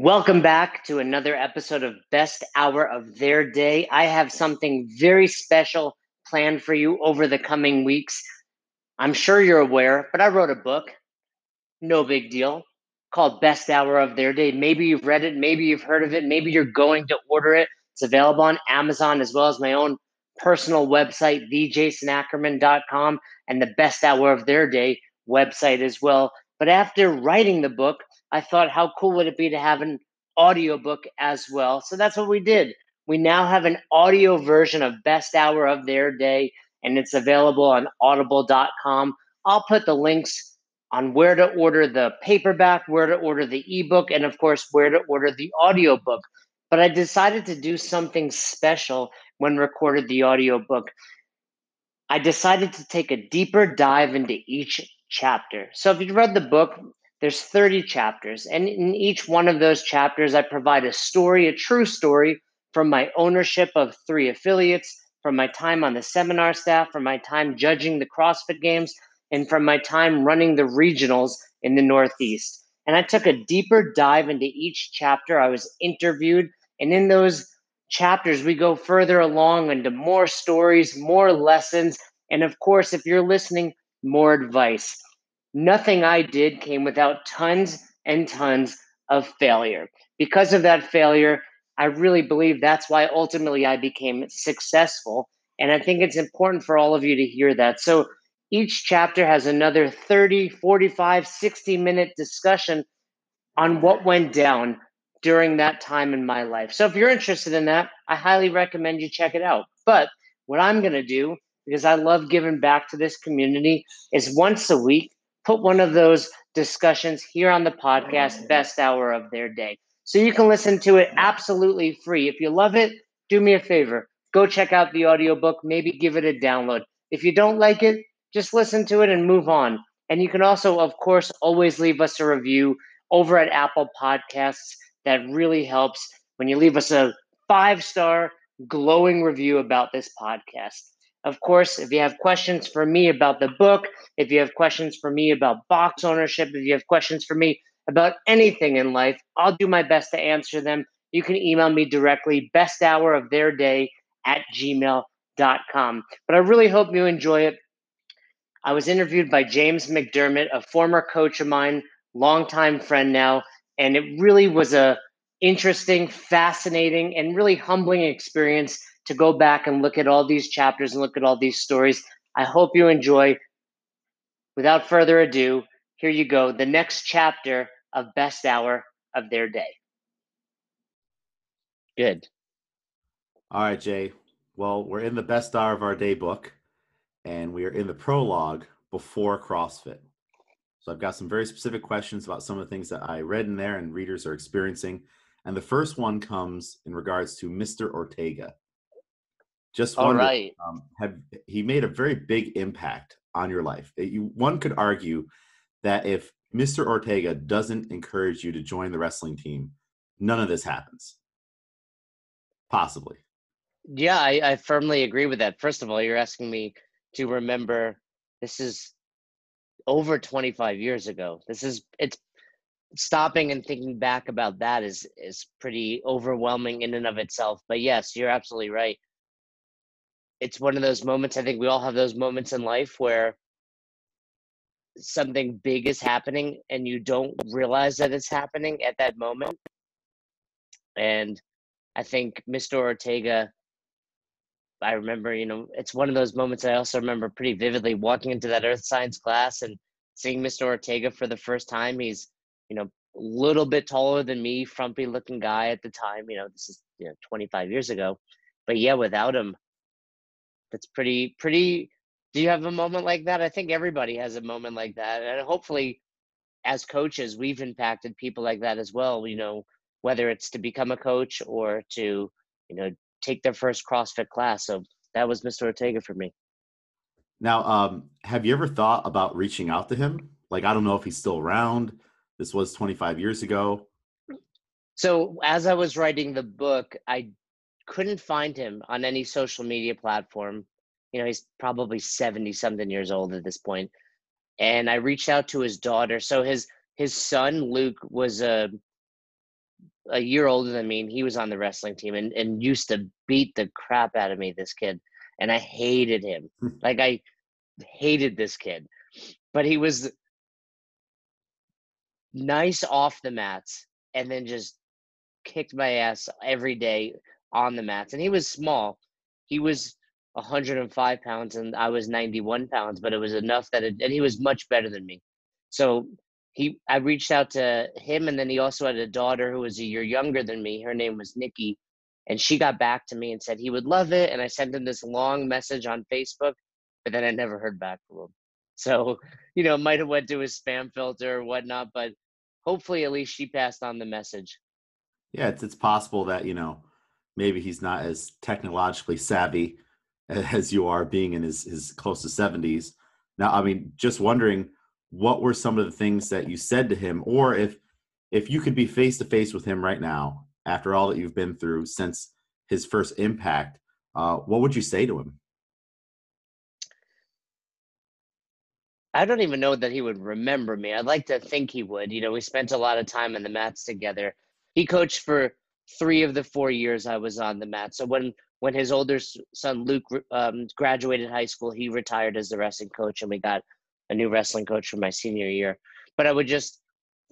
Welcome back to another episode of Best Hour of Their Day. I have something very special planned for you over the coming weeks. I'm sure you're aware, but I wrote a book, no big deal, called Best Hour of Their Day. Maybe you've read it, maybe you've heard of it, maybe you're going to order it. It's available on Amazon as well as my own personal website, thejasonackerman.com, and the Best Hour of Their Day website as well. But after writing the book, I thought, how cool would it be to have an audiobook as well? So that's what we did. We now have an audio version of Best Hour of Their Day, and it's available on audible.com. I'll put the links on where to order the paperback, where to order the ebook, and of course, where to order the audiobook. But I decided to do something special when recorded the audiobook. I decided to take a deeper dive into each chapter. So if you've read the book, there's 30 chapters, and in each one of those chapters, I provide a story, a true story from my ownership of three affiliates, from my time on the seminar staff, from my time judging the CrossFit Games, and from my time running the regionals in the Northeast. And I took a deeper dive into each chapter. I was interviewed, and in those chapters, we go further along into more stories, more lessons, and of course, if you're listening, more advice. Nothing I did came without tons and tons of failure. Because of that failure, I really believe that's why ultimately I became successful. And I think it's important for all of you to hear that. So each chapter has another 30, 45, 60 minute discussion on what went down during that time in my life. So if you're interested in that, I highly recommend you check it out. But what I'm going to do, because I love giving back to this community, is once a week put one of those discussions here on the podcast, best hour of their day. So you can listen to it absolutely free. If you love it, do me a favor. Go check out the audiobook, maybe give it a download. If you don't like it, just listen to it and move on. And you can also, of course, always leave us a review over at Apple Podcasts. That really helps when you leave us a five star glowing review about this podcast. Of course, if you have questions for me about the book, if you have questions for me about box ownership, if you have questions for me about anything in life, I'll do my best to answer them. You can email me directly, best hour of their day at gmail.com. But I really hope you enjoy it. I was interviewed by James McDermott, a former coach of mine, longtime friend now, and it really was a interesting, fascinating, and really humbling experience to go back and look at all these chapters and look at all these stories. I hope you enjoy. Without further ado, here you go the next chapter of Best Hour of Their Day. Good. All right, Jay. Well, we're in the Best Hour of Our Day book, and we are in the prologue before CrossFit. So I've got some very specific questions about some of the things that I read in there and readers are experiencing. And the first one comes in regards to Mr. Ortega. Just All right. Um, have he made a very big impact on your life? Uh, you, one could argue that if Mr. Ortega doesn't encourage you to join the wrestling team, none of this happens. Possibly. Yeah, I, I firmly agree with that. First of all, you're asking me to remember this is over 25 years ago. This is it's stopping and thinking back about that is is pretty overwhelming in and of itself. But yes, you're absolutely right it's one of those moments. I think we all have those moments in life where something big is happening and you don't realize that it's happening at that moment. And I think Mr. Ortega, I remember, you know, it's one of those moments I also remember pretty vividly walking into that earth science class and seeing Mr. Ortega for the first time. He's, you know, a little bit taller than me, frumpy looking guy at the time. You know, this is, you know, 25 years ago. But yeah, without him, that's pretty pretty do you have a moment like that? I think everybody has a moment like that and hopefully as coaches we've impacted people like that as well you know whether it's to become a coach or to you know take their first crossfit class so that was mr ortega for me. Now um have you ever thought about reaching out to him? Like i don't know if he's still around. This was 25 years ago. So as i was writing the book i couldn't find him on any social media platform. You know, he's probably 70 something years old at this point. And I reached out to his daughter. So his his son Luke was a a year older than me, and he was on the wrestling team, and and used to beat the crap out of me. This kid, and I hated him. Hmm. like I hated this kid, but he was nice off the mats, and then just kicked my ass every day on the mats. And he was small. He was 105 pounds, and I was 91 pounds, but it was enough that it, and he was much better than me. So he I reached out to him and then he also had a daughter who was a year younger than me. Her name was Nikki. And she got back to me and said he would love it. And I sent him this long message on Facebook, but then I never heard back from him. So, you know, might have went to his spam filter or whatnot, but hopefully at least she passed on the message. Yeah, it's it's possible that, you know, maybe he's not as technologically savvy as you are being in his, his close to 70s. Now, I mean, just wondering what were some of the things that you said to him? Or if if you could be face to face with him right now after all that you've been through since his first impact uh, what would you say to him? I don't even know that he would remember me. I'd like to think he would. You know we spent a lot of time in the mats together. He coached for three of the four years i was on the mat so when when his older son luke um, graduated high school he retired as the wrestling coach and we got a new wrestling coach for my senior year. But I would just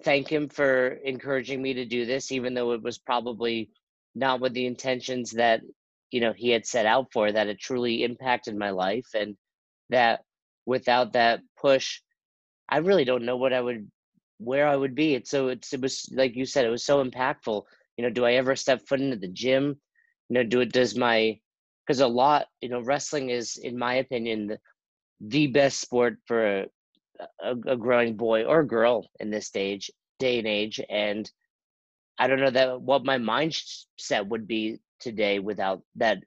thank him for encouraging me to do this, even though it was probably not with the intentions that you know he had set out for. That it truly impacted my life, and that without that push, I really don't know what I would where I would be. It's so it's it was like you said, it was so impactful. You know, do I ever step foot into the gym? You know, do it does my because a lot, you know, wrestling is, in my opinion, the, the best sport for a, a, a growing boy or girl in this stage day and age and i don't know that what my mindset would be today without that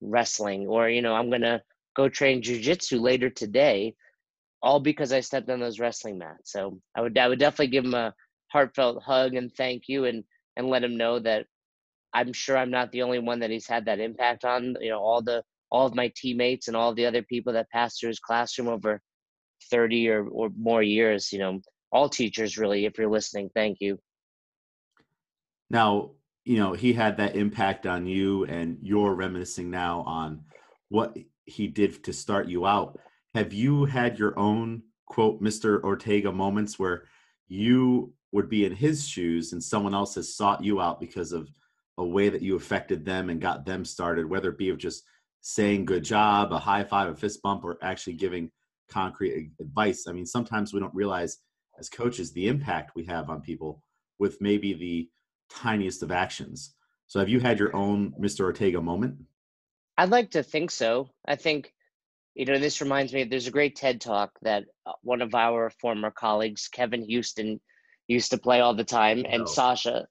wrestling or you know i'm gonna go train jujitsu later today all because i stepped on those wrestling mats so i would i would definitely give him a heartfelt hug and thank you and and let him know that i'm sure i'm not the only one that he's had that impact on you know all the all of my teammates and all the other people that passed through his classroom over 30 or, or more years you know all teachers really if you're listening thank you. Now you know he had that impact on you and you're reminiscing now on what he did to start you out. Have you had your own quote mr ortega moments where you would be in his shoes and someone else has sought you out because of a way that you affected them and got them started whether it be of just saying good job, a high five, a fist bump, or actually giving concrete advice. I mean, sometimes we don't realize as coaches the impact we have on people with maybe the tiniest of actions. So, have you had your own Mr. Ortega moment? I'd like to think so. I think, you know, this reminds me, there's a great TED talk that uh, one of our former colleagues, Kevin Houston, used to play all the time, and Sasha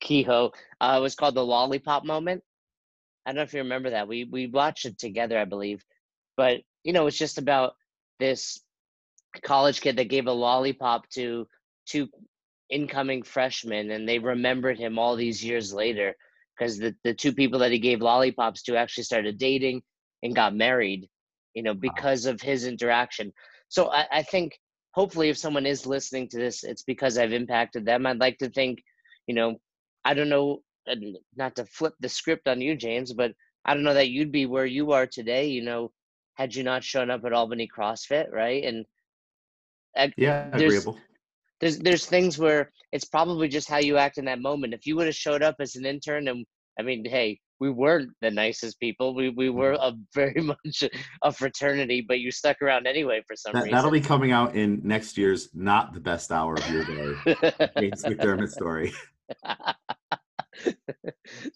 Kehoe uh, was called the Lollipop Moment. I don't know if you remember that. We we watched it together, I believe. But you know, it's just about this college kid that gave a lollipop to two incoming freshmen, and they remembered him all these years later because the the two people that he gave lollipops to actually started dating and got married. You know, because of his interaction. So I, I think hopefully, if someone is listening to this, it's because I've impacted them. I'd like to think, you know, I don't know not to flip the script on you, James, but I don't know that you'd be where you are today, you know, had you not shown up at Albany CrossFit, right? And yeah, agreeable. There's there's things where it's probably just how you act in that moment. If you would have showed up as an intern, and I mean, hey, we weren't the nicest people. We we were mm-hmm. a very much a fraternity, but you stuck around anyway for some that, reason. That'll be coming out in next year's not the best hour of your day. James McDermott story.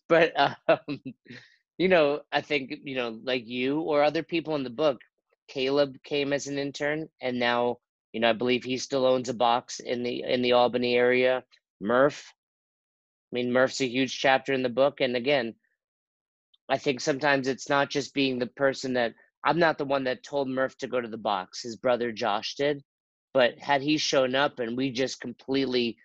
but um, you know, I think you know, like you or other people in the book, Caleb came as an intern, and now you know, I believe he still owns a box in the in the Albany area. Murph, I mean, Murph's a huge chapter in the book, and again, I think sometimes it's not just being the person that I'm not the one that told Murph to go to the box. His brother Josh did, but had he shown up and we just completely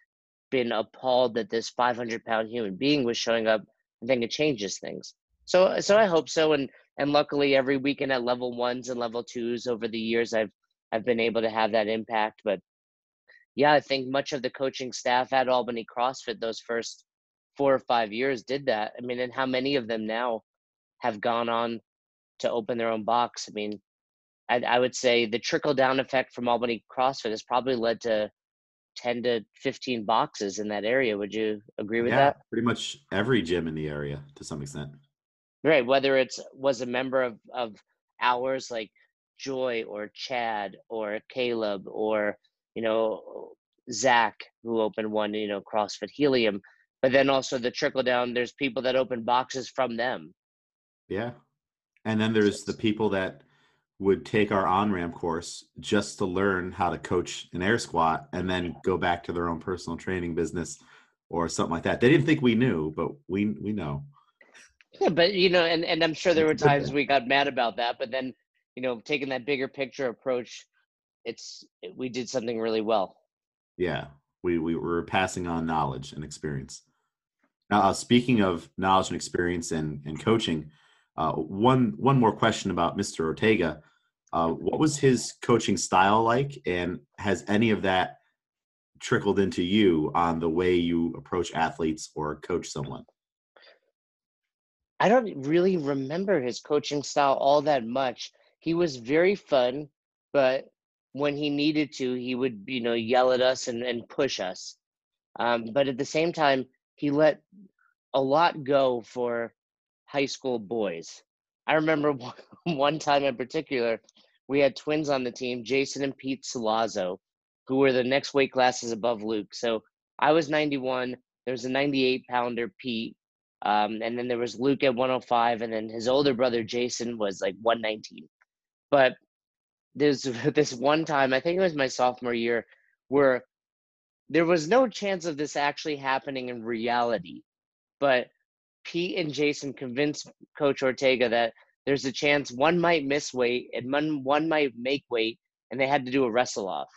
been appalled that this 500 pound human being was showing up, I think it changes things. So, so I hope so. And and luckily, every weekend at level ones and level twos over the years, I've I've been able to have that impact. But yeah, I think much of the coaching staff at Albany CrossFit those first four or five years did that. I mean, and how many of them now have gone on to open their own box? I mean, I, I would say the trickle down effect from Albany CrossFit has probably led to 10 to 15 boxes in that area. Would you agree with yeah, that? Pretty much every gym in the area to some extent. Right. Whether it's was a member of, of ours like Joy or Chad or Caleb or, you know, Zach who opened one, you know, CrossFit Helium. But then also the trickle down, there's people that open boxes from them. Yeah. And then there's the people that would take our on ramp course just to learn how to coach an air squat and then go back to their own personal training business or something like that. They didn't think we knew, but we we know. Yeah, but you know, and, and I'm sure there were times we got mad about that, but then, you know, taking that bigger picture approach, it's we did something really well. Yeah. We we were passing on knowledge and experience. Now, uh, speaking of knowledge and experience and, and coaching, uh, one one more question about Mr. Ortega. Uh, what was his coaching style like, and has any of that trickled into you on the way you approach athletes or coach someone? I don't really remember his coaching style all that much. He was very fun, but when he needed to, he would, you know, yell at us and, and push us. Um, but at the same time, he let a lot go for high school boys. I remember one time in particular, we had twins on the team, Jason and Pete Salazzo, who were the next weight classes above Luke. So I was 91. There was a 98 pounder, Pete. Um, and then there was Luke at 105. And then his older brother, Jason, was like 119. But there's this one time, I think it was my sophomore year, where there was no chance of this actually happening in reality. But Pete and Jason convinced Coach Ortega that there's a chance one might miss weight and one, one might make weight, and they had to do a wrestle off.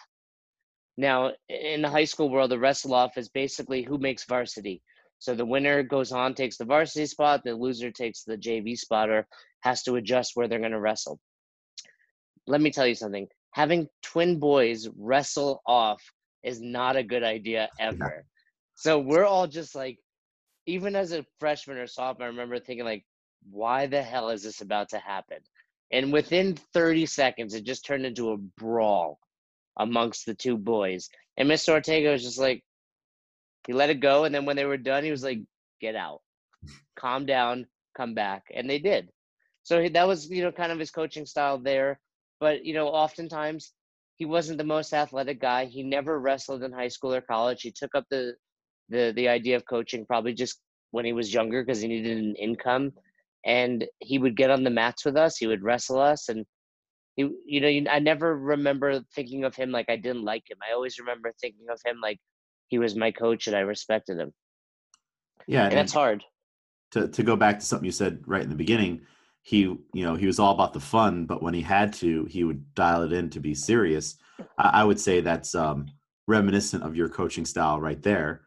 Now, in the high school world, the wrestle off is basically who makes varsity. So the winner goes on, takes the varsity spot, the loser takes the JV spot, or has to adjust where they're going to wrestle. Let me tell you something having twin boys wrestle off is not a good idea ever. So we're all just like, even as a freshman or sophomore, I remember thinking like, why the hell is this about to happen? And within 30 seconds, it just turned into a brawl amongst the two boys. And Mr. Ortega was just like, he let it go. And then when they were done, he was like, get out, calm down, come back. And they did. So that was, you know, kind of his coaching style there. But, you know, oftentimes he wasn't the most athletic guy. He never wrestled in high school or college. He took up the, the, the idea of coaching probably just when he was younger because he needed an income and he would get on the mats with us. He would wrestle us, and he, you know, I never remember thinking of him like I didn't like him. I always remember thinking of him like he was my coach and I respected him. Yeah, and, and that's hard. To to go back to something you said right in the beginning, he you know he was all about the fun, but when he had to, he would dial it in to be serious. I, I would say that's um, reminiscent of your coaching style right there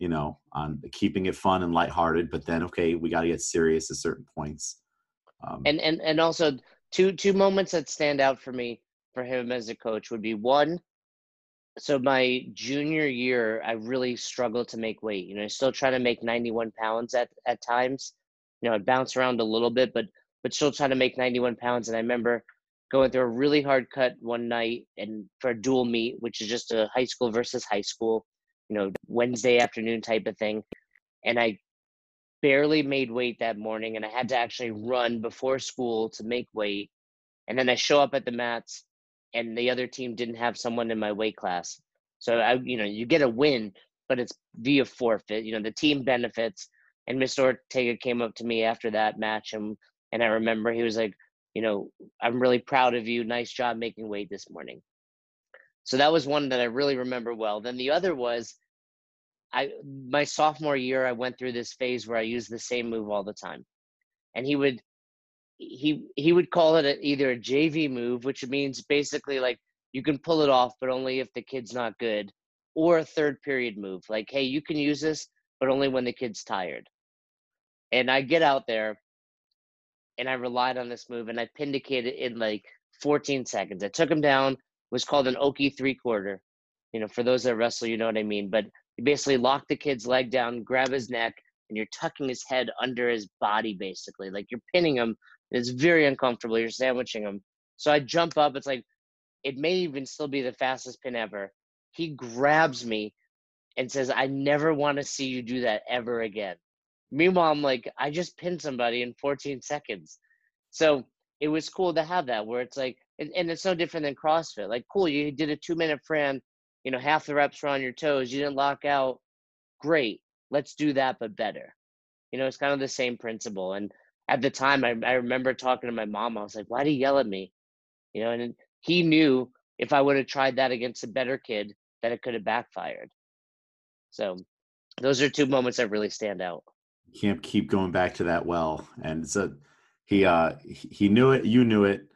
you know, on keeping it fun and lighthearted, but then okay, we got to get serious at certain points. Um, and and and also two two moments that stand out for me for him as a coach would be one. So my junior year, I really struggled to make weight. You know, I still trying to make 91 pounds at at times. You know, I'd bounce around a little bit, but but still trying to make 91 pounds. And I remember going through a really hard cut one night and for a dual meet, which is just a high school versus high school you know, Wednesday afternoon type of thing. And I barely made weight that morning and I had to actually run before school to make weight. And then I show up at the mats and the other team didn't have someone in my weight class. So I, you know, you get a win, but it's via forfeit. You know, the team benefits. And Mr. Ortega came up to me after that match and and I remember he was like, you know, I'm really proud of you. Nice job making weight this morning. So that was one that I really remember well. Then the other was I my sophomore year I went through this phase where I used the same move all the time. And he would he he would call it a, either a JV move, which means basically like you can pull it off, but only if the kid's not good, or a third period move, like hey, you can use this, but only when the kid's tired. And I get out there, and I relied on this move, and I pinned a kid in like 14 seconds. I took him down. Was called an Oki three quarter. You know, for those that wrestle, you know what I mean. But he basically lock the kid's leg down, grab his neck, and you're tucking his head under his body basically. Like you're pinning him it's very uncomfortable. You're sandwiching him. So i jump up. It's like it may even still be the fastest pin ever. He grabs me and says i never want to see you do that ever again. Meanwhile i'm like i just pinned somebody in 14 seconds. So it was cool to have that where it's like and, and it's no different than crossfit. Like cool you did a two minute fran you know half the reps were on your toes you didn't lock out great let's do that but better. You know it's kind of the same principle and at the time I, I remember talking to my mom i was like why do you yell at me? You know and he knew if i would have tried that against a better kid that it could have backfired. So those are two moments that really stand out. Can't keep going back to that well and so he uh he knew it you knew it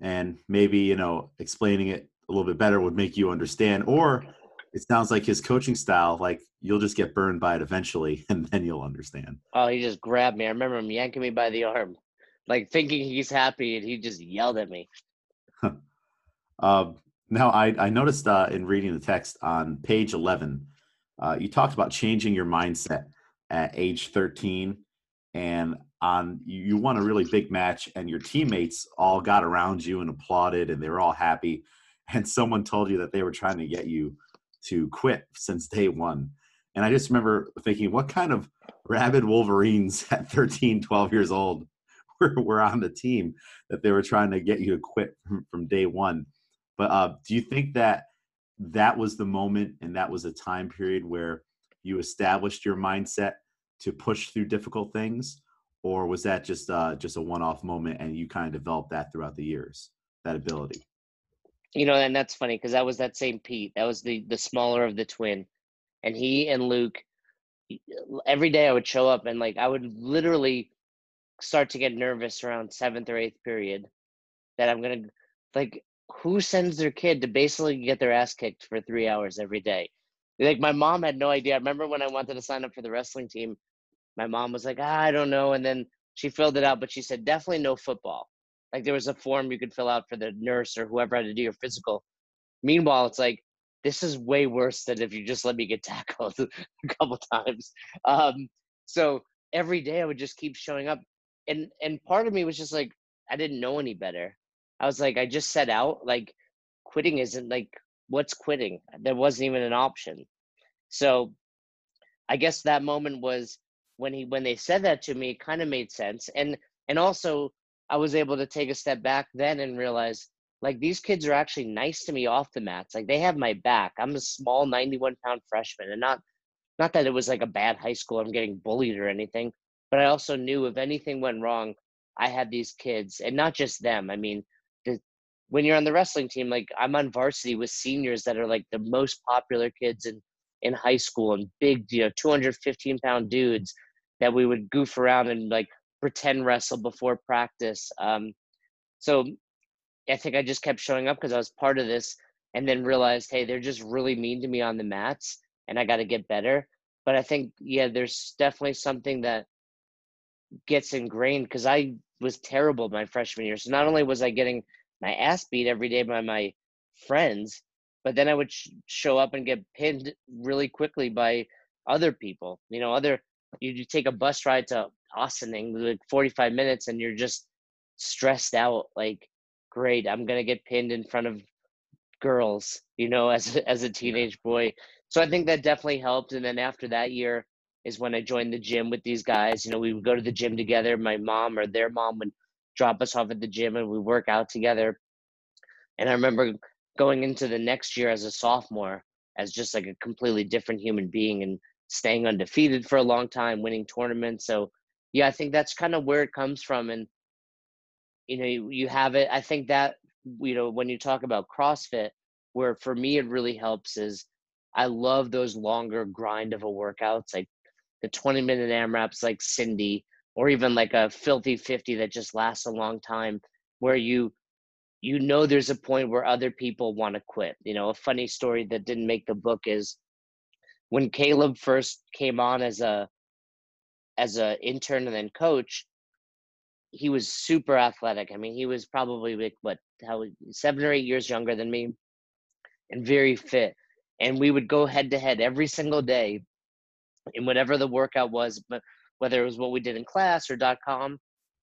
and maybe you know explaining it a little bit better would make you understand or it sounds like his coaching style like you'll just get burned by it eventually and then you'll understand. Oh he just grabbed me. I remember him yanking me by the arm like thinking he's happy and he just yelled at me. Uh, now I, I noticed uh, in reading the text on page 11 uh, you talked about changing your mindset at age 13 and on you, you won a really big match and your teammates all got around you and applauded and they were all happy and someone told you that they were trying to get you to quit since day one. And i just remember thinking what kind of rabid wolverines at 13 12 years old were, were on the team that they were trying to get you to quit from, from day one? But uh, do you think that that was the moment and that was a time period where you established your mindset to push through difficult things? Or was that just uh, just a one-off moment and you kind of developed that throughout the years that ability you know and that's funny because that was that same pete that was the the smaller of the twin and he and luke every day i would show up and like i would literally start to get nervous around seventh or eighth period that i'm gonna like who sends their kid to basically get their ass kicked for three hours every day like my mom had no idea i remember when i wanted to sign up for the wrestling team my mom was like, ah, I don't know. And then she filled it out, but she said, definitely no football. Like there was a form you could fill out for the nurse or whoever had to do your physical. Meanwhile, it's like, this is way worse than if you just let me get tackled a couple times. Um, so every day I would just keep showing up. And and part of me was just like, I didn't know any better. I was like, I just set out. Like quitting isn't like what's quitting? There wasn't even an option. So I guess that moment was when he when they said that to me, it kind of made sense. And and also I was able to take a step back then and realize like these kids are actually nice to me off the mats. Like they have my back. I'm a small 91 pound freshman and not not that it was like a bad high school, I'm getting bullied or anything, but I also knew if anything went wrong, I had these kids and not just them. I mean, the, when you're on the wrestling team, like I'm on varsity with seniors that are like the most popular kids in in high school and big, you know, 215 pound dudes that we would goof around and like pretend wrestle before practice. Um, so I think I just kept showing up because I was part of this and then realized, hey, they're just really mean to me on the mats and I got to get better. But I think, yeah, there's definitely something that gets ingrained because I was terrible my freshman year. So not only was I getting my ass beat every day by my friends, but then I would sh- show up and get pinned really quickly by other people. You know, other you, you take a bus ride to Ossining, like 45 minutes, and you're just stressed out. Like, great, I'm gonna get pinned in front of girls, you know, as a, as a teenage boy. So I think that definitely helped. And then after that year is when I joined the gym with these guys. You know, we would go to the gym together. My mom or their mom would drop us off at the gym, and we work out together. And I remember going into the next year as a sophomore as just like a completely different human being and staying undefeated for a long time, winning tournaments. So yeah, I think that's kind of where it comes from. And you know, you, you have it. I think that you know when you talk about CrossFit, where for me it really helps is I love those longer grind of a workouts, like the 20 minute AMRAPs like Cindy, or even like a filthy 50 that just lasts a long time, where you you know there's a point where other people want to quit. You know, a funny story that didn't make the book is when Caleb first came on as a as a intern and then coach, he was super athletic. I mean, he was probably like what how seven or eight years younger than me, and very fit. And we would go head to head every single day. in whatever the workout was, but whether it was what we did in class or dot com,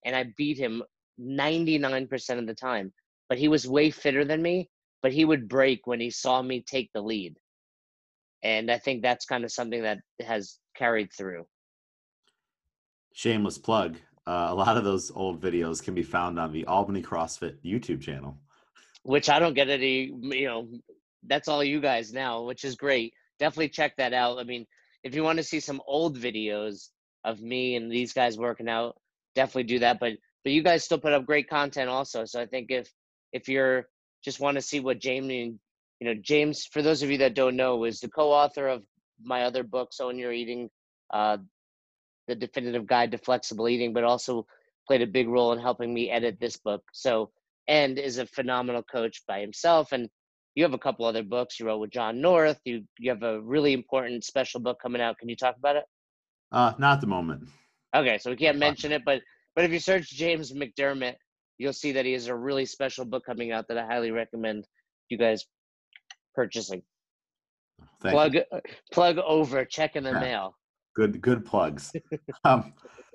and I beat him 99% of the time. But he was way fitter than me, but he would break when he saw me take the lead. And I think that's kind of something that has carried through. Shameless plug. Uh, a lot of those old videos can be found on the Albany CrossFit YouTube channel. Which I don't get any, you know, that's all you guys now, which is great. Definitely check that out. I mean, if you want to see some old videos of me and these guys working out, definitely do that. But but you guys still put up great content also. So I think if if you're just want to see what Jamie, you know, James, for those of you that don't know, is the co-author of my other books, Own Your Eating, uh, the definitive guide to flexible eating, but also played a big role in helping me edit this book. So and is a phenomenal coach by himself. And you have a couple other books you wrote with John North. You you have a really important special book coming out. Can you talk about it? Uh, not at the moment. Okay, so we can't mention it, but but if you search James McDermott, you'll see that he has a really special book coming out that I highly recommend you guys purchasing. Thank plug you. plug over, check in the yeah. mail. Good good plugs. um,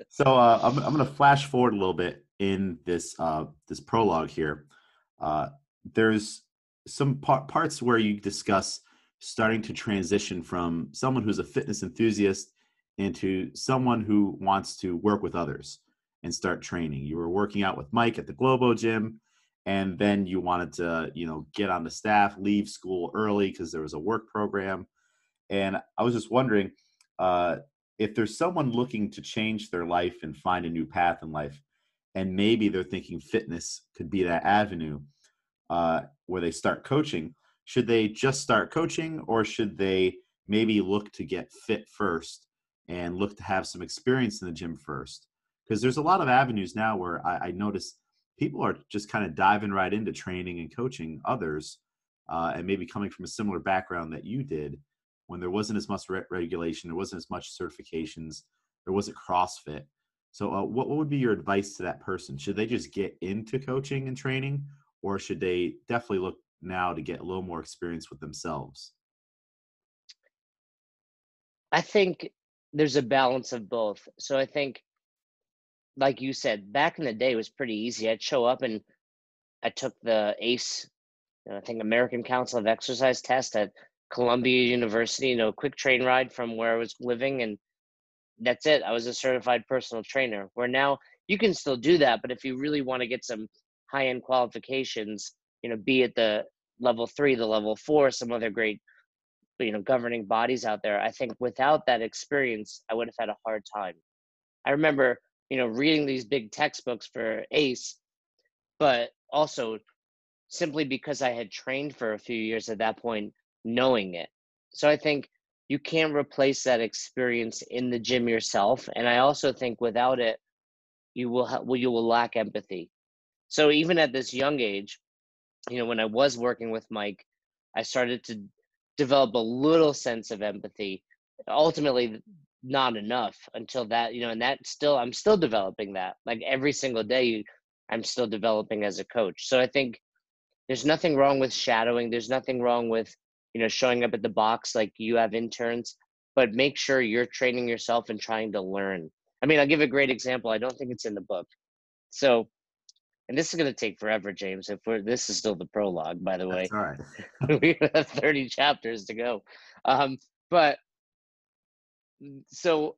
so uh, I'm I'm going to flash forward a little bit in this uh, this prologue here. Uh, there's some par- parts where you discuss starting to transition from someone who's a fitness enthusiast into someone who wants to work with others and start training. You were working out with Mike at the Globo gym and then you wanted to, you know, get on the staff, leave school early because there was a work program. And I was just wondering uh, if there's someone looking to change their life and find a new path in life, and maybe they're thinking fitness could be that avenue uh, where they start coaching. Should they just start coaching, or should they maybe look to get fit first and look to have some experience in the gym first? Because there's a lot of avenues now where I, I notice people are just kind of diving right into training and coaching others, uh, and maybe coming from a similar background that you did when there wasn't as much re- regulation, there wasn't as much certifications, there wasn't CrossFit. So, uh, what, what would be your advice to that person? Should they just get into coaching and training, or should they definitely look now to get a little more experience with themselves? I think there's a balance of both. So I think, like you said, back in the day it was pretty easy. I'd show up and I took the ACE, I think American Council of Exercise test at Columbia University, you know, quick train ride from where I was living, and that's it. I was a certified personal trainer. Where now you can still do that, but if you really want to get some high end qualifications, you know, be at the level three, the level four, some other great, you know, governing bodies out there. I think without that experience, I would have had a hard time. I remember, you know, reading these big textbooks for ACE, but also simply because I had trained for a few years at that point, knowing it. So I think you can't replace that experience in the gym yourself. And I also think without it, you will ha- well, you will lack empathy. So even at this young age, you know, when I was working with Mike, I started to develop a little sense of empathy. Ultimately, not enough until that, you know, and that still, I'm still developing that. Like every single day, I'm still developing as a coach. So I think there's nothing wrong with shadowing. There's nothing wrong with, you know, showing up at the box like you have interns, but make sure you're training yourself and trying to learn. I mean, I'll give a great example. I don't think it's in the book. So and this is going to take forever, James. If we're this is still the prologue, by the way. That's all right. we have thirty chapters to go, um, but so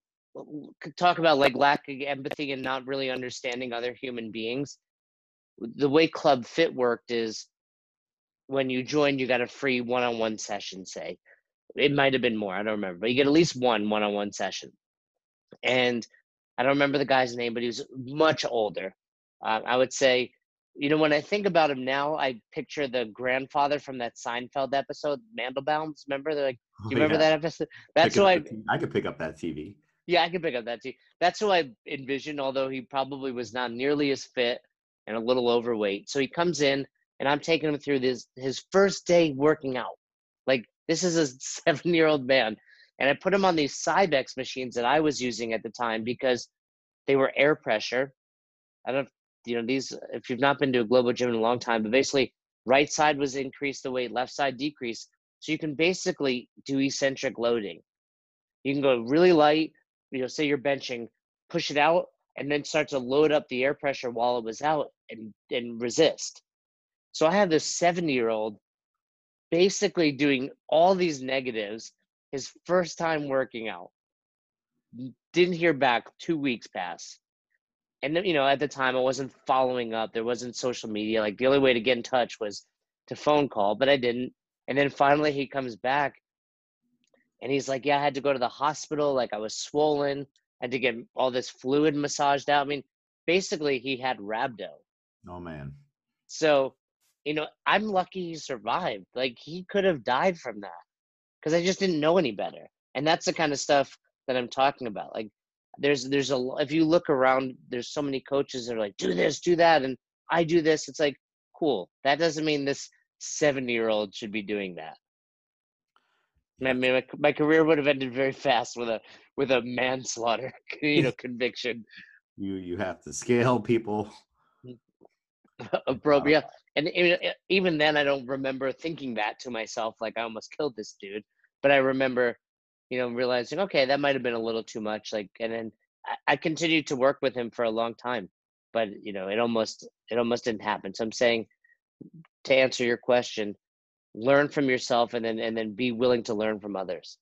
talk about like lacking empathy and not really understanding other human beings. The way Club Fit worked is when you join, you got a free one-on-one session. Say it might have been more, I don't remember, but you get at least one one-on-one session. And I don't remember the guy's name, but he was much older uh, I would say, you know, when I think about him now, I picture the grandfather from that Seinfeld episode, Mandelbaums. Remember, the, like, do you oh, remember yeah. that episode? That's who I. I could pick up that TV. Yeah, I could pick up that TV. That's who I envisioned. Although he probably was not nearly as fit and a little overweight. So he comes in, and I'm taking him through this his first day working out. Like this is a seven year old man, and I put him on these Cybex machines that I was using at the time because they were air pressure. I don't you know these if you've not been to a globo gym in a long time but basically right side was increased the weight left side decreased so you can basically do eccentric loading You can go really light, you know, say you're benching, push it out, and then start to load up the air pressure while it was out and, and resist. So I have this 70 year old basically doing all these negatives his first time working out. Didn't hear back, two weeks pass. And then, you know, at the time I wasn't following up. There wasn't social media. Like the only way to get in touch was to phone call, but I didn't. And then finally he comes back and he's like, Yeah, I had to go to the hospital. Like I was swollen. I had to get all this fluid massaged out. I mean, basically he had rhabdo. Oh man. So, you know, I'm lucky he survived. Like he could have died from that because I just didn't know any better. And that's the kind of stuff that I'm talking about. Like there's there's a if you look around, there's so many coaches that are like, do this, do that, and I do this. It's like, cool. That doesn't mean this 70 year old should be doing that. I mean, my, my career would have ended very fast with a with a manslaughter, you know, conviction. You you have to scale people. Appropriate, and even then, I don't remember thinking that to myself, like I almost killed this dude. But I remember, you know, realizing, okay, that might have been a little too much. Like, and then I, continued to work with him for a long time, but you know, it almost it almost didn't happen. So I'm saying, to answer your question, learn from yourself and then and then be willing to learn from others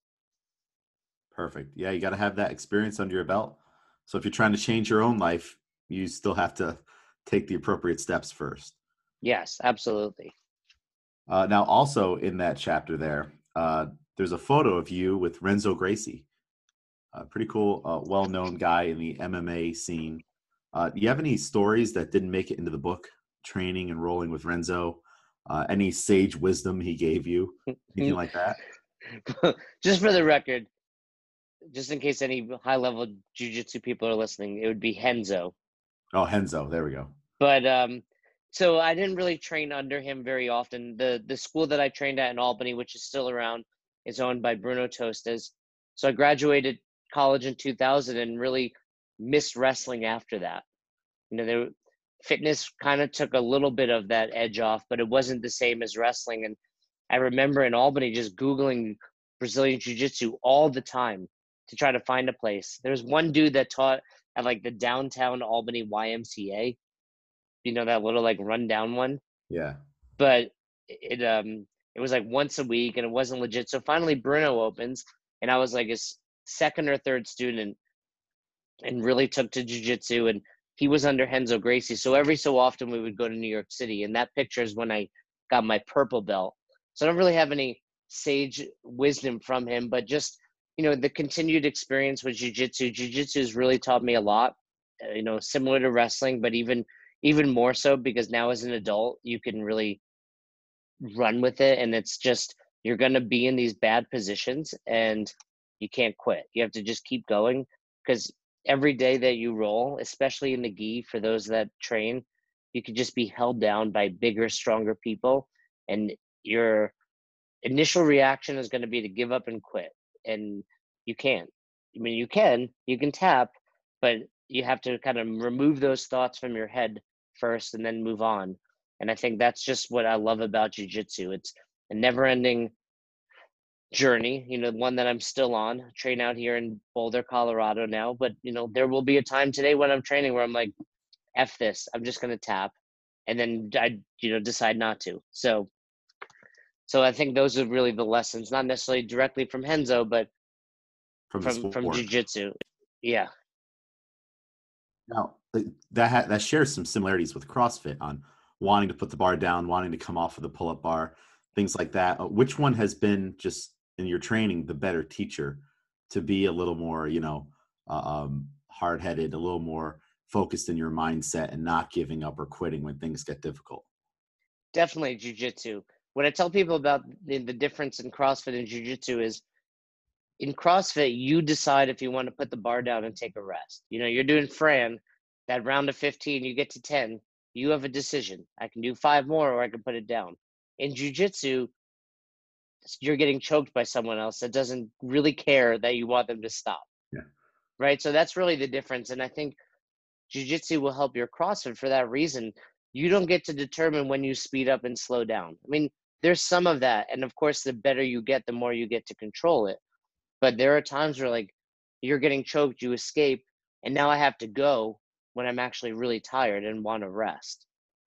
perfect yeah you got to have that experience under your belt so if you're trying to change your own life you still have to take the appropriate steps first yes absolutely uh, now also in that chapter there uh, there's a photo of you with renzo gracie a pretty cool uh, well-known guy in the mma scene uh, do you have any stories that didn't make it into the book training and rolling with renzo uh, any sage wisdom he gave you, anything like that? just for the record, just in case any high level jujitsu people are listening, it would be Henzo. Oh, Henzo, there we go. But um, so I didn't really train under him very often. The the school that I trained at in Albany, which is still around, is owned by Bruno Tostes. So I graduated college in 2000 and really missed wrestling after that. You know, there fitness kind of took a little bit of that edge off, but it wasn't the same as wrestling. And I remember in Albany just Googling Brazilian Jiu Jitsu all the time to try to find a place. There was one dude that taught at like the downtown Albany YMCA, you know, that little like rundown one. Yeah. But it, um, it was like once a week and it wasn't legit. So finally Bruno opens and I was like his second or third student and really took to jujitsu and he was under Renzo Gracie. So every so often we would go to New York City, and that picture is when I got my purple belt. So I don't really have any sage wisdom from him, but just you know the continued experience with jiu-jitsu. Jiu-jitsu has really taught me a lot. Uh, you know, similar to wrestling, but even even more so because now as an adult you can really run with it, and it's just you're going to be in these bad positions and you can't quit. You have to just keep going because every day that you roll, especially in the gi for those that train, you could just be held down by bigger, stronger people. And your initial reaction is going to be to give up and quit. And you can't. I mean, you can, you can tap, but you have to kind of remove those thoughts from your head first and then move on. And I think that's just what I love about jujitsu. It's a never ending journey, you know, one that I'm still on. train out here in Boulder, Colorado now, but you know, there will be a time today when I'm training where I'm like, F this, I'm just gonna tap. And then I, you know, decide not to. So so I think those are really the lessons, not necessarily directly from Henzo, but from from, from jiu-jitsu. Yeah. Now that ha- that shares some similarities with CrossFit on wanting to put the bar down, wanting to come off of the pull-up bar, things like that. Uh, which one has been just in your training the better teacher to be a little more you know uh, um, hard-headed a little more focused in your mindset and not giving up or quitting when things get difficult definitely jiu-jitsu what i tell people about the, the difference in crossfit and jiu-jitsu is in crossfit you decide if you want to put the bar down and take a rest you know you're doing fran that round of 15 you get to 10 you have a decision i can do five more or i can put it down in jiu-jitsu you're getting choked by someone else that doesn't really care that you want them to stop. Yeah. Right. So that's really the difference. And I think jujitsu will help your CrossFit for that reason. You don't get to determine when you speed up and slow down. I mean, there's some of that. And of course, the better you get, the more you get to control it. But there are times where like you're getting choked, you escape, and now I have to go when I'm actually really tired and want to rest.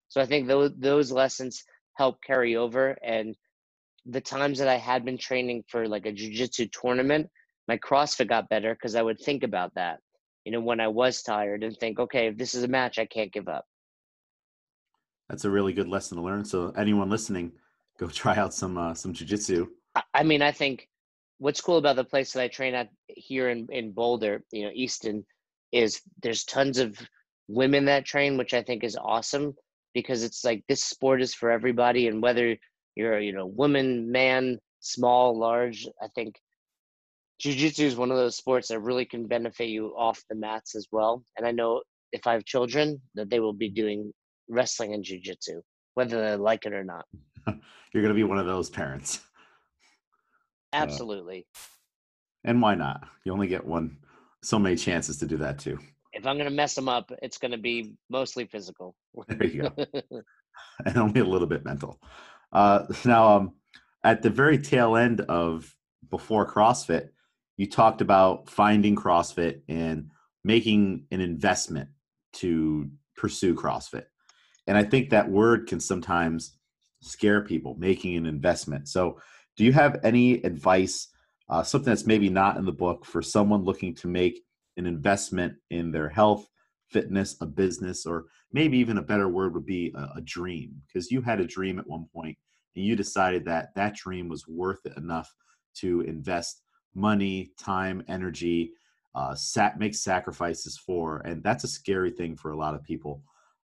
So I think those those lessons help carry over and the times that I had been training for like a jiu-jitsu tournament, my CrossFit got better because I would think about that, you know, when I was tired and think, okay, if this is a match, I can't give up. That's a really good lesson to learn. So anyone listening, go try out some uh, some jiu-jitsu. I mean, I think what's cool about the place that I train at here in, in Boulder, you know, Easton, is there's tons of women that train, which I think is awesome because it's like this sport is for everybody. And whether you're you know woman man small large i think jiu-jitsu is one of those sports that really can benefit you off the mats as well. And i know if i have children that they will be doing wrestling and jiu-jitsu whether they like it or not. You're going to be one of those parents absolutely. uh, and why not? You only get one so many chances to do that too. If i'm going to mess them up it's going to be mostly physical. There you go. And only a little bit mental. Uh, now, um, at the very tail end of before CrossFit, you talked about finding CrossFit and making an investment to pursue CrossFit. And I think that word can sometimes scare people, making an investment. So, do you have any advice, uh, something that's maybe not in the book, for someone looking to make an investment in their health, fitness, a business, or maybe even a better word would be a, a dream because you had a dream at one point and you decided that that dream was worth it enough to invest money, time, energy, uh, sat, make sacrifices for. And that's a scary thing for a lot of people.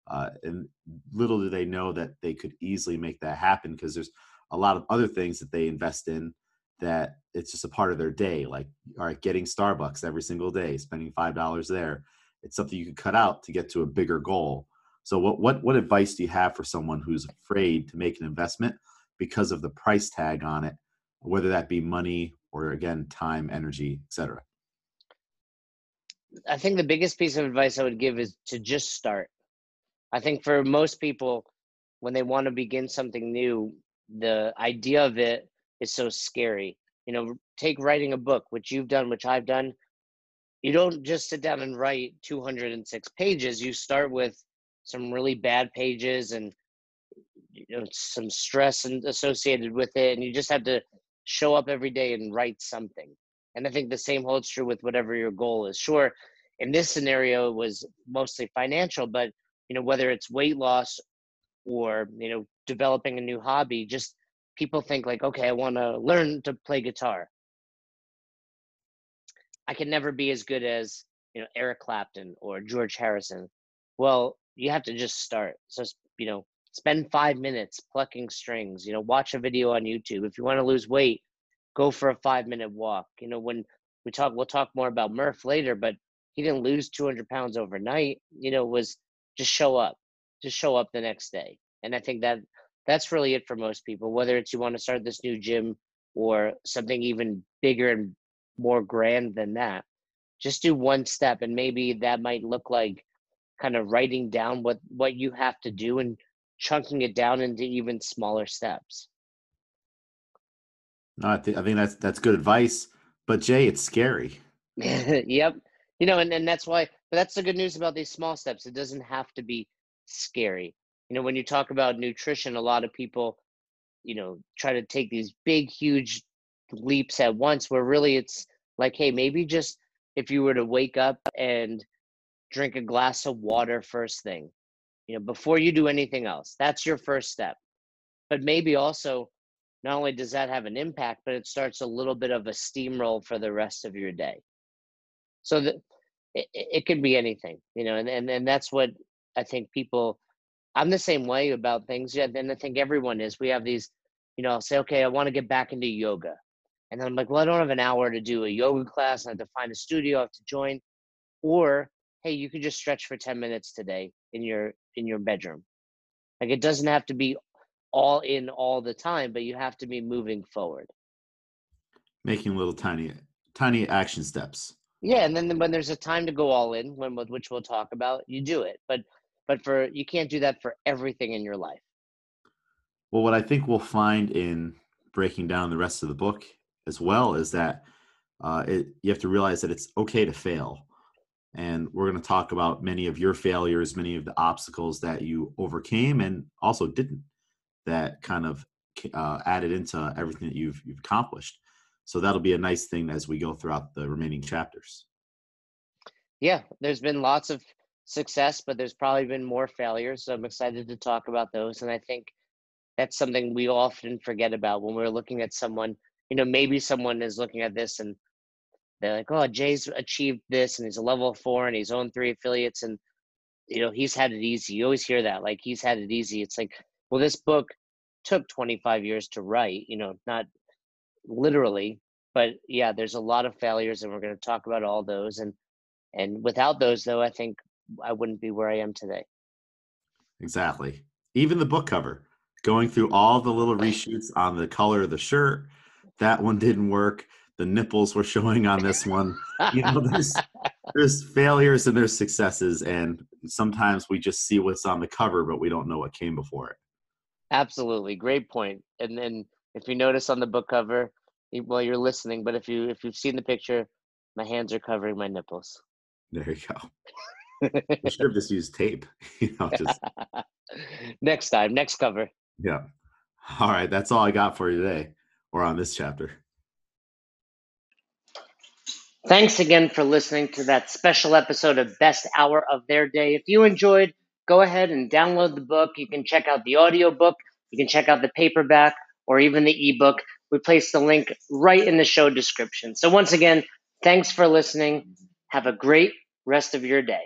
Uh, and little do they know that they could easily make that happen because there's a lot of other things that they invest in that it's just a part of their day like all right getting starbucks every single day spending five dollars there it's something you could cut out to get to a bigger goal. So what what what advice do you have for someone who's afraid to make an investment because of the price tag on it, whether that be money or again time, energy, etc. I think the biggest piece of advice I would give is to just start. I think for most people, when they want to begin something new, the idea of it is so scary. You know, take writing a book, which you've done, which I've done. You don't just sit down and write 206 pages. You start with some really bad pages and you know some stress and associated with it and you just have to show up every day and write something. And i think the same holds true with whatever your goal is. Sure in this scenario it was mostly financial but you know whether it's weight loss or you know developing a new hobby just people think like okay i want to learn to play guitar I can never be as good as you know Eric Clapton or George Harrison. Well, you have to just start. So you know, spend five minutes plucking strings. You know, watch a video on YouTube. If you want to lose weight, go for a five minute walk. You know, when we talk, we'll talk more about Murph later, but he didn't lose 200 pounds overnight. You know, was just show up, just show up the next day. And I think that that's really it for most people. Whether it's you want to start this new gym or something even bigger and more grand than that. Just do one step, and maybe that might look like kind of writing down what what you have to do and chunking it down into even smaller steps. No, I think I think that's that's good advice. But Jay, it's scary. yep. You know, and, and that's why but that's the good news about these small steps. It doesn't have to be scary. You know, when you talk about nutrition, a lot of people, you know, try to take these big, huge leaps at once where really it's like hey maybe just if you were to wake up and drink a glass of water first thing you know before you do anything else that's your first step but maybe also not only does that have an impact but it starts a little bit of a steamroll for the rest of your day so that it, it can be anything you know and, and and that's what i think people i'm the same way about things yeah and i think everyone is we have these you know I'll say okay i want to get back into yoga and then I'm like, well, I don't have an hour to do a yoga class. I have to find a studio, I have to join. Or, hey, you could just stretch for 10 minutes today in your in your bedroom. Like it doesn't have to be all in all the time, but you have to be moving forward. Making little tiny tiny action steps. Yeah, and then when there's a time to go all in, when which we'll talk about, you do it. But but for you can't do that for everything in your life. Well, what I think we'll find in breaking down the rest of the book as well is that uh, it, you have to realize that it's okay to fail. And we're going to talk about many of your failures, many of the obstacles that you overcame and also didn't, that kind of uh, added into everything that you've, you've accomplished. So that'll be a nice thing as we go throughout the remaining chapters. Yeah, there's been lots of success, but there's probably been more failures. So I'm excited to talk about those. And I think that's something we often forget about when we're looking at someone. You know, maybe someone is looking at this and they're like, "Oh, Jay's achieved this, and he's a level four, and he's owned three affiliates, and you know he's had it easy." You always hear that, like he's had it easy. It's like, well, this book took 25 years to write. You know, not literally, but yeah, there's a lot of failures, and we're going to talk about all those. And and without those, though, I think I wouldn't be where I am today. Exactly. Even the book cover, going through all the little reshoots on the color of the shirt, that one didn't work. The nipples were showing on this one. You know, there's there's failures and there's successes, and sometimes we just see what's on the cover, but we don't know what came before it. Absolutely, great point. And then if you notice on the book cover, well, you're listening, but if you if you've seen the picture, my hands are covering my nipples. There you go. I should have just used tape. You know, just next time, next cover. Yeah. All right, that's all I got for you today, or on this chapter. Thanks again for listening to that special episode of Best Hour of Their Day. If you enjoyed, go ahead and download the book. You can check out the audio book, you can check out the paperback, or even the ebook. We place the link right in the show description. So, once again, thanks for listening. Have a great rest of your day.